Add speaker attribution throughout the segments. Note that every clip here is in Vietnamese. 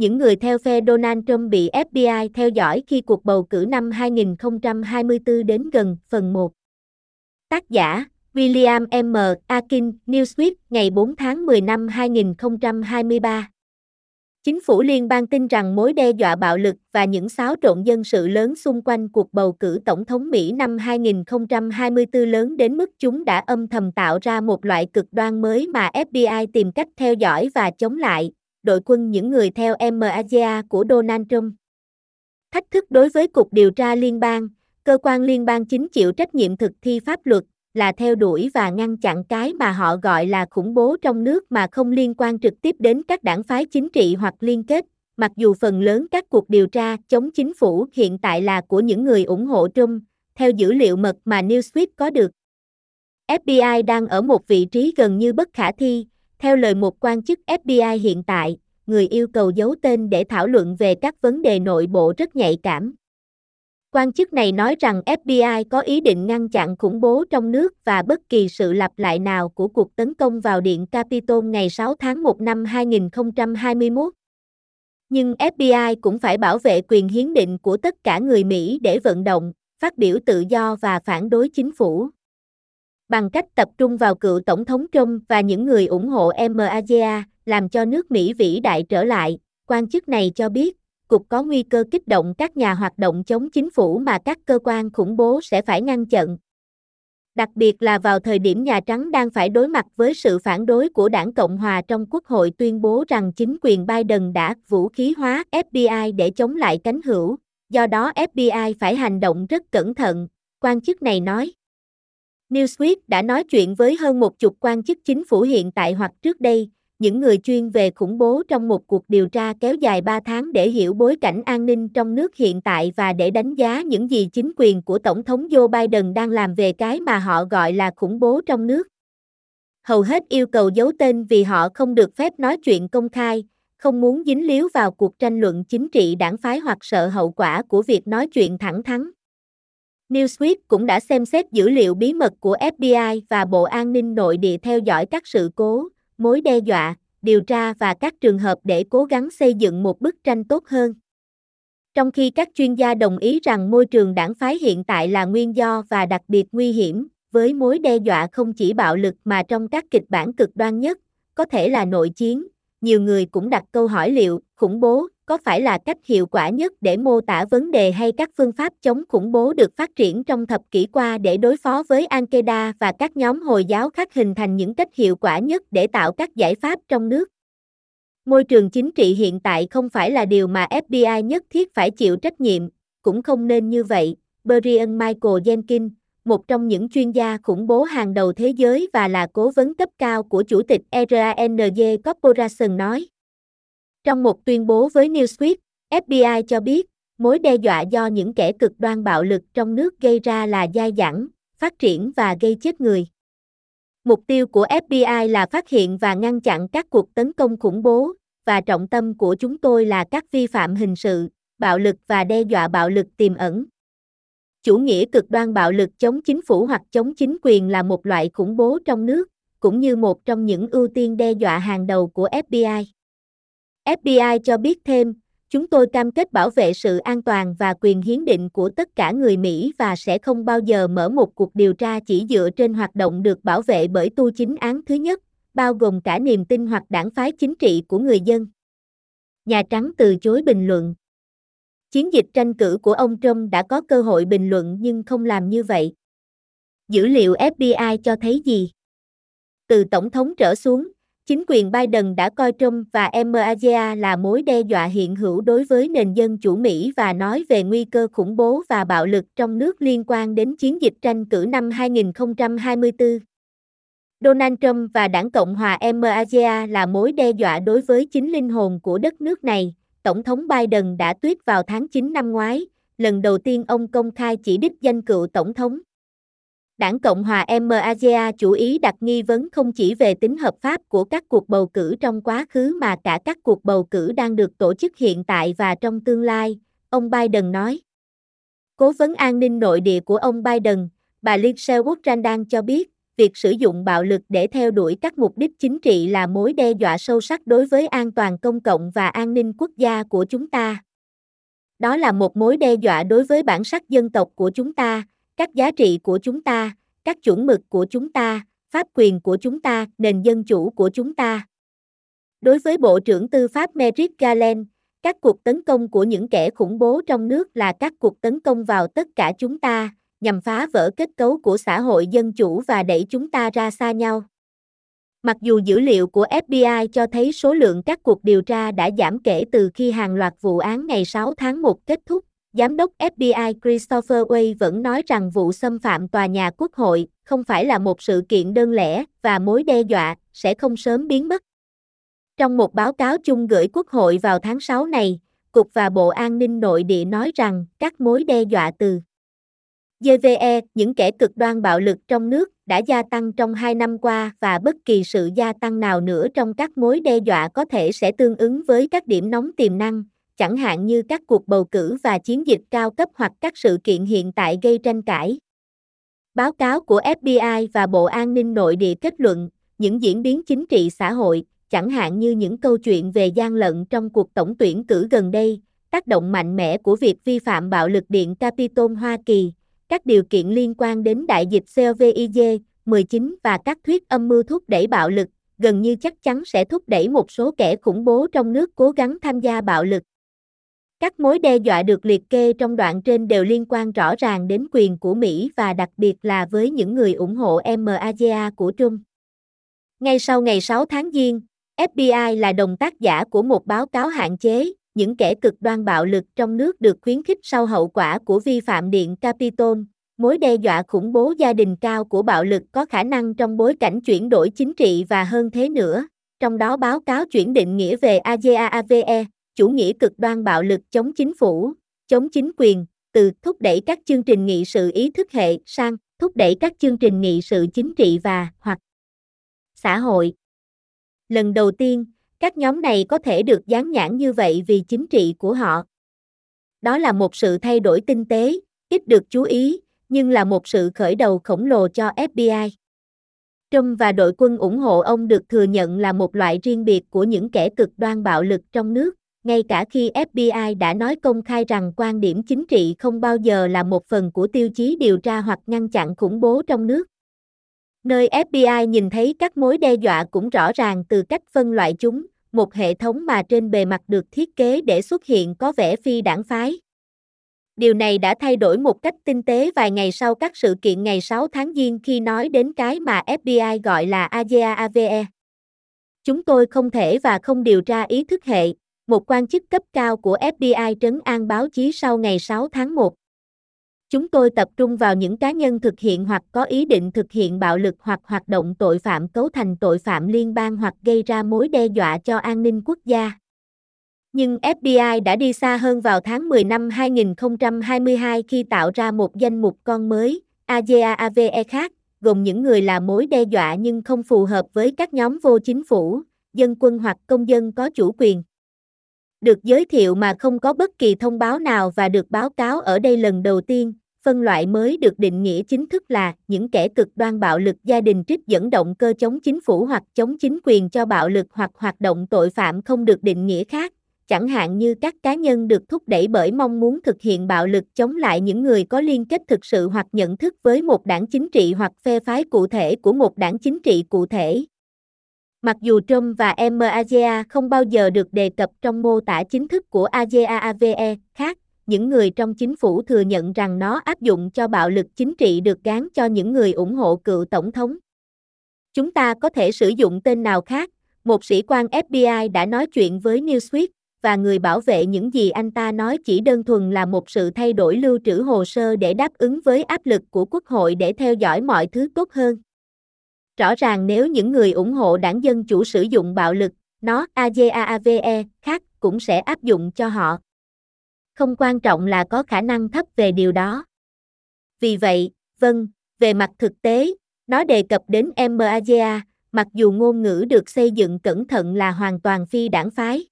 Speaker 1: những người theo phe Donald Trump bị FBI theo dõi khi cuộc bầu cử năm 2024 đến gần, phần 1. Tác giả, William M. Akin, Newsweek, ngày 4 tháng 10 năm 2023. Chính phủ liên bang tin rằng mối đe dọa bạo lực và những xáo trộn dân sự lớn xung quanh cuộc bầu cử tổng thống Mỹ năm 2024 lớn đến mức chúng đã âm thầm tạo ra một loại cực đoan mới mà FBI tìm cách theo dõi và chống lại, đội quân những người theo MAGA của Donald Trump. Thách thức đối với Cục Điều tra Liên bang, cơ quan liên bang chính chịu trách nhiệm thực thi pháp luật, là theo đuổi và ngăn chặn cái mà họ gọi là khủng bố trong nước mà không liên quan trực tiếp đến các đảng phái chính trị hoặc liên kết, mặc dù phần lớn các cuộc điều tra chống chính phủ hiện tại là của những người ủng hộ Trump, theo dữ liệu mật mà Newsweek có được. FBI đang ở một vị trí gần như bất khả thi, theo lời một quan chức FBI hiện tại, người yêu cầu giấu tên để thảo luận về các vấn đề nội bộ rất nhạy cảm. Quan chức này nói rằng FBI có ý định ngăn chặn khủng bố trong nước và bất kỳ sự lặp lại nào của cuộc tấn công vào Điện Capitol ngày 6 tháng 1 năm 2021. Nhưng FBI cũng phải bảo vệ quyền hiến định của tất cả người Mỹ để vận động, phát biểu tự do và phản đối chính phủ. Bằng cách tập trung vào cựu Tổng thống Trump và những người ủng hộ MAGA, làm cho nước Mỹ vĩ đại trở lại, quan chức này cho biết, cục có nguy cơ kích động các nhà hoạt động chống chính phủ mà các cơ quan khủng bố sẽ phải ngăn chặn. Đặc biệt là vào thời điểm Nhà Trắng đang phải đối mặt với sự phản đối của đảng Cộng hòa trong Quốc hội tuyên bố rằng chính quyền Biden đã vũ khí hóa FBI để chống lại cánh hữu, do đó FBI phải hành động rất cẩn thận, quan chức này nói. Newsweek đã nói chuyện với hơn một chục quan chức chính phủ hiện tại hoặc trước đây, những người chuyên về khủng bố trong một cuộc điều tra kéo dài 3 tháng để hiểu bối cảnh an ninh trong nước hiện tại và để đánh giá những gì chính quyền của Tổng thống Joe Biden đang làm về cái mà họ gọi là khủng bố trong nước. Hầu hết yêu cầu giấu tên vì họ không được phép nói chuyện công khai, không muốn dính líu vào cuộc tranh luận chính trị đảng phái hoặc sợ hậu quả của việc nói chuyện thẳng thắn. Newsweek cũng đã xem xét dữ liệu bí mật của FBI và Bộ An ninh Nội địa theo dõi các sự cố, mối đe dọa, điều tra và các trường hợp để cố gắng xây dựng một bức tranh tốt hơn. Trong khi các chuyên gia đồng ý rằng môi trường đảng phái hiện tại là nguyên do và đặc biệt nguy hiểm, với mối đe dọa không chỉ bạo lực mà trong các kịch bản cực đoan nhất, có thể là nội chiến, nhiều người cũng đặt câu hỏi liệu khủng bố có phải là cách hiệu quả nhất để mô tả vấn đề hay các phương pháp chống khủng bố được phát triển trong thập kỷ qua để đối phó với Al-Qaeda và các nhóm Hồi giáo khác hình thành những cách hiệu quả nhất để tạo các giải pháp trong nước. Môi trường chính trị hiện tại không phải là điều mà FBI nhất thiết phải chịu trách nhiệm, cũng không nên như vậy, Brian Michael Jenkins, một trong những chuyên gia khủng bố hàng đầu thế giới và là cố vấn cấp cao của chủ tịch RANG Corporation nói. Trong một tuyên bố với Newsweek, FBI cho biết, mối đe dọa do những kẻ cực đoan bạo lực trong nước gây ra là dai dẳng, phát triển và gây chết người. Mục tiêu của FBI là phát hiện và ngăn chặn các cuộc tấn công khủng bố, và trọng tâm của chúng tôi là các vi phạm hình sự, bạo lực và đe dọa bạo lực tiềm ẩn. Chủ nghĩa cực đoan bạo lực chống chính phủ hoặc chống chính quyền là một loại khủng bố trong nước, cũng như một trong những ưu tiên đe dọa hàng đầu của FBI. FBI cho biết thêm, chúng tôi cam kết bảo vệ sự an toàn và quyền hiến định của tất cả người Mỹ và sẽ không bao giờ mở một cuộc điều tra chỉ dựa trên hoạt động được bảo vệ bởi tu chính án thứ nhất, bao gồm cả niềm tin hoặc đảng phái chính trị của người dân. Nhà Trắng từ chối bình luận. Chiến dịch tranh cử của ông Trump đã có cơ hội bình luận nhưng không làm như vậy. Dữ liệu FBI cho thấy gì? Từ tổng thống trở xuống, Chính quyền Biden đã coi Trump và MAGA là mối đe dọa hiện hữu đối với nền dân chủ Mỹ và nói về nguy cơ khủng bố và bạo lực trong nước liên quan đến chiến dịch tranh cử năm 2024. Donald Trump và đảng Cộng hòa MAGA là mối đe dọa đối với chính linh hồn của đất nước này, Tổng thống Biden đã tuyết vào tháng 9 năm ngoái, lần đầu tiên ông công khai chỉ đích danh cựu Tổng thống. Đảng Cộng hòa MAGA chủ ý đặt nghi vấn không chỉ về tính hợp pháp của các cuộc bầu cử trong quá khứ mà cả các cuộc bầu cử đang được tổ chức hiện tại và trong tương lai, ông Biden nói. Cố vấn an ninh nội địa của ông Biden, bà Lindsey Graham cho biết, việc sử dụng bạo lực để theo đuổi các mục đích chính trị là mối đe dọa sâu sắc đối với an toàn công cộng và an ninh quốc gia của chúng ta. Đó là một mối đe dọa đối với bản sắc dân tộc của chúng ta, các giá trị của chúng ta, các chuẩn mực của chúng ta, pháp quyền của chúng ta, nền dân chủ của chúng ta. Đối với Bộ trưởng Tư pháp Merrick Garland, các cuộc tấn công của những kẻ khủng bố trong nước là các cuộc tấn công vào tất cả chúng ta, nhằm phá vỡ kết cấu của xã hội dân chủ và đẩy chúng ta ra xa nhau. Mặc dù dữ liệu của FBI cho thấy số lượng các cuộc điều tra đã giảm kể từ khi hàng loạt vụ án ngày 6 tháng 1 kết thúc, Giám đốc FBI Christopher Wray vẫn nói rằng vụ xâm phạm tòa nhà quốc hội không phải là một sự kiện đơn lẻ và mối đe dọa sẽ không sớm biến mất. Trong một báo cáo chung gửi Quốc hội vào tháng 6 này, Cục và Bộ An ninh Nội địa nói rằng các mối đe dọa từ GVE, những kẻ cực đoan bạo lực trong nước, đã gia tăng trong hai năm qua và bất kỳ sự gia tăng nào nữa trong các mối đe dọa có thể sẽ tương ứng với các điểm nóng tiềm năng, chẳng hạn như các cuộc bầu cử và chiến dịch cao cấp hoặc các sự kiện hiện tại gây tranh cãi. Báo cáo của FBI và Bộ An ninh Nội địa kết luận, những diễn biến chính trị xã hội, chẳng hạn như những câu chuyện về gian lận trong cuộc tổng tuyển cử gần đây, tác động mạnh mẽ của việc vi phạm bạo lực điện Capitol Hoa Kỳ, các điều kiện liên quan đến đại dịch COVID-19 và các thuyết âm mưu thúc đẩy bạo lực, gần như chắc chắn sẽ thúc đẩy một số kẻ khủng bố trong nước cố gắng tham gia bạo lực. Các mối đe dọa được liệt kê trong đoạn trên đều liên quan rõ ràng đến quyền của Mỹ và đặc biệt là với những người ủng hộ MAGA của Trung. Ngay sau ngày 6 tháng Giêng, FBI là đồng tác giả của một báo cáo hạn chế, những kẻ cực đoan bạo lực trong nước được khuyến khích sau hậu quả của vi phạm điện Capitol, mối đe dọa khủng bố gia đình cao của bạo lực có khả năng trong bối cảnh chuyển đổi chính trị và hơn thế nữa, trong đó báo cáo chuyển định nghĩa về AGAAVE, chủ nghĩa cực đoan bạo lực chống chính phủ, chống chính quyền, từ thúc đẩy các chương trình nghị sự ý thức hệ sang thúc đẩy các chương trình nghị sự chính trị và hoặc xã hội. Lần đầu tiên, các nhóm này có thể được dán nhãn như vậy vì chính trị của họ. Đó là một sự thay đổi tinh tế, ít được chú ý, nhưng là một sự khởi đầu khổng lồ cho FBI. Trump và đội quân ủng hộ ông được thừa nhận là một loại riêng biệt của những kẻ cực đoan bạo lực trong nước, ngay cả khi FBI đã nói công khai rằng quan điểm chính trị không bao giờ là một phần của tiêu chí điều tra hoặc ngăn chặn khủng bố trong nước. Nơi FBI nhìn thấy các mối đe dọa cũng rõ ràng từ cách phân loại chúng, một hệ thống mà trên bề mặt được thiết kế để xuất hiện có vẻ phi đảng phái. Điều này đã thay đổi một cách tinh tế vài ngày sau các sự kiện ngày 6 tháng Giêng khi nói đến cái mà FBI gọi là AGAAVE. Chúng tôi không thể và không điều tra ý thức hệ, một quan chức cấp cao của FBI trấn an báo chí sau ngày 6 tháng 1. Chúng tôi tập trung vào những cá nhân thực hiện hoặc có ý định thực hiện bạo lực hoặc hoạt động tội phạm cấu thành tội phạm liên bang hoặc gây ra mối đe dọa cho an ninh quốc gia. Nhưng FBI đã đi xa hơn vào tháng 10 năm 2022 khi tạo ra một danh mục con mới, AGAAVE khác, gồm những người là mối đe dọa nhưng không phù hợp với các nhóm vô chính phủ, dân quân hoặc công dân có chủ quyền. Được giới thiệu mà không có bất kỳ thông báo nào và được báo cáo ở đây lần đầu tiên, phân loại mới được định nghĩa chính thức là những kẻ cực đoan bạo lực gia đình trích dẫn động cơ chống chính phủ hoặc chống chính quyền cho bạo lực hoặc hoạt động tội phạm không được định nghĩa khác, chẳng hạn như các cá nhân được thúc đẩy bởi mong muốn thực hiện bạo lực chống lại những người có liên kết thực sự hoặc nhận thức với một đảng chính trị hoặc phe phái cụ thể của một đảng chính trị cụ thể. Mặc dù Trump và MAGA không bao giờ được đề cập trong mô tả chính thức của AGAAVE khác, những người trong chính phủ thừa nhận rằng nó áp dụng cho bạo lực chính trị được gán cho những người ủng hộ cựu tổng thống. Chúng ta có thể sử dụng tên nào khác, một sĩ quan FBI đã nói chuyện với Newsweek, và người bảo vệ những gì anh ta nói chỉ đơn thuần là một sự thay đổi lưu trữ hồ sơ để đáp ứng với áp lực của Quốc hội để theo dõi mọi thứ tốt hơn. Rõ ràng nếu những người ủng hộ đảng Dân Chủ sử dụng bạo lực, nó AGAAVE khác cũng sẽ áp dụng cho họ không quan trọng là có khả năng thấp về điều đó. Vì vậy, vâng, về mặt thực tế, nó đề cập đến MAGA, mặc dù ngôn ngữ được xây dựng cẩn thận là hoàn toàn phi đảng phái.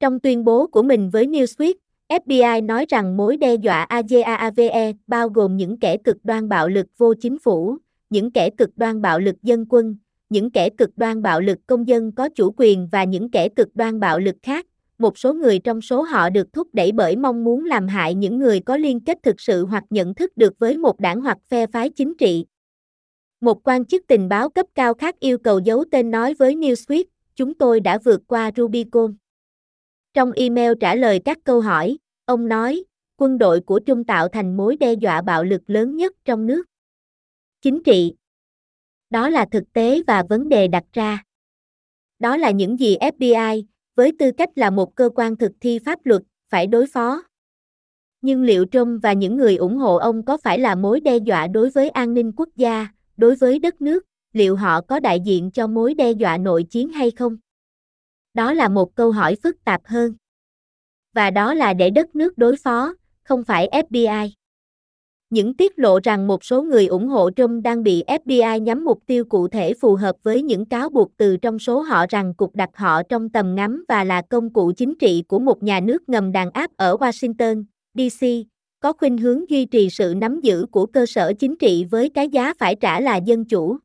Speaker 1: Trong tuyên bố của mình với Newsweek, FBI nói rằng mối đe dọa AGAAVE bao gồm những kẻ cực đoan bạo lực vô chính phủ, những kẻ cực đoan bạo lực dân quân, những kẻ cực đoan bạo lực công dân có chủ quyền và những kẻ cực đoan bạo lực khác. Một số người trong số họ được thúc đẩy bởi mong muốn làm hại những người có liên kết thực sự hoặc nhận thức được với một đảng hoặc phe phái chính trị. Một quan chức tình báo cấp cao khác yêu cầu giấu tên nói với Newsweek, chúng tôi đã vượt qua Rubicon. Trong email trả lời các câu hỏi, ông nói, quân đội của Trung tạo thành mối đe dọa bạo lực lớn nhất trong nước. Chính trị Đó là thực tế và vấn đề đặt ra. Đó là những gì FBI, với tư cách là một cơ quan thực thi pháp luật, phải đối phó. Nhưng liệu Trump và những người ủng hộ ông có phải là mối đe dọa đối với an ninh quốc gia, đối với đất nước, liệu họ có đại diện cho mối đe dọa nội chiến hay không? Đó là một câu hỏi phức tạp hơn. Và đó là để đất nước đối phó, không phải FBI. Những tiết lộ rằng một số người ủng hộ Trump đang bị FBI nhắm mục tiêu cụ thể phù hợp với những cáo buộc từ trong số họ rằng cục đặt họ trong tầm ngắm và là công cụ chính trị của một nhà nước ngầm đàn áp ở Washington, D.C., có khuynh hướng duy trì sự nắm giữ của cơ sở chính trị với cái giá phải trả là dân chủ.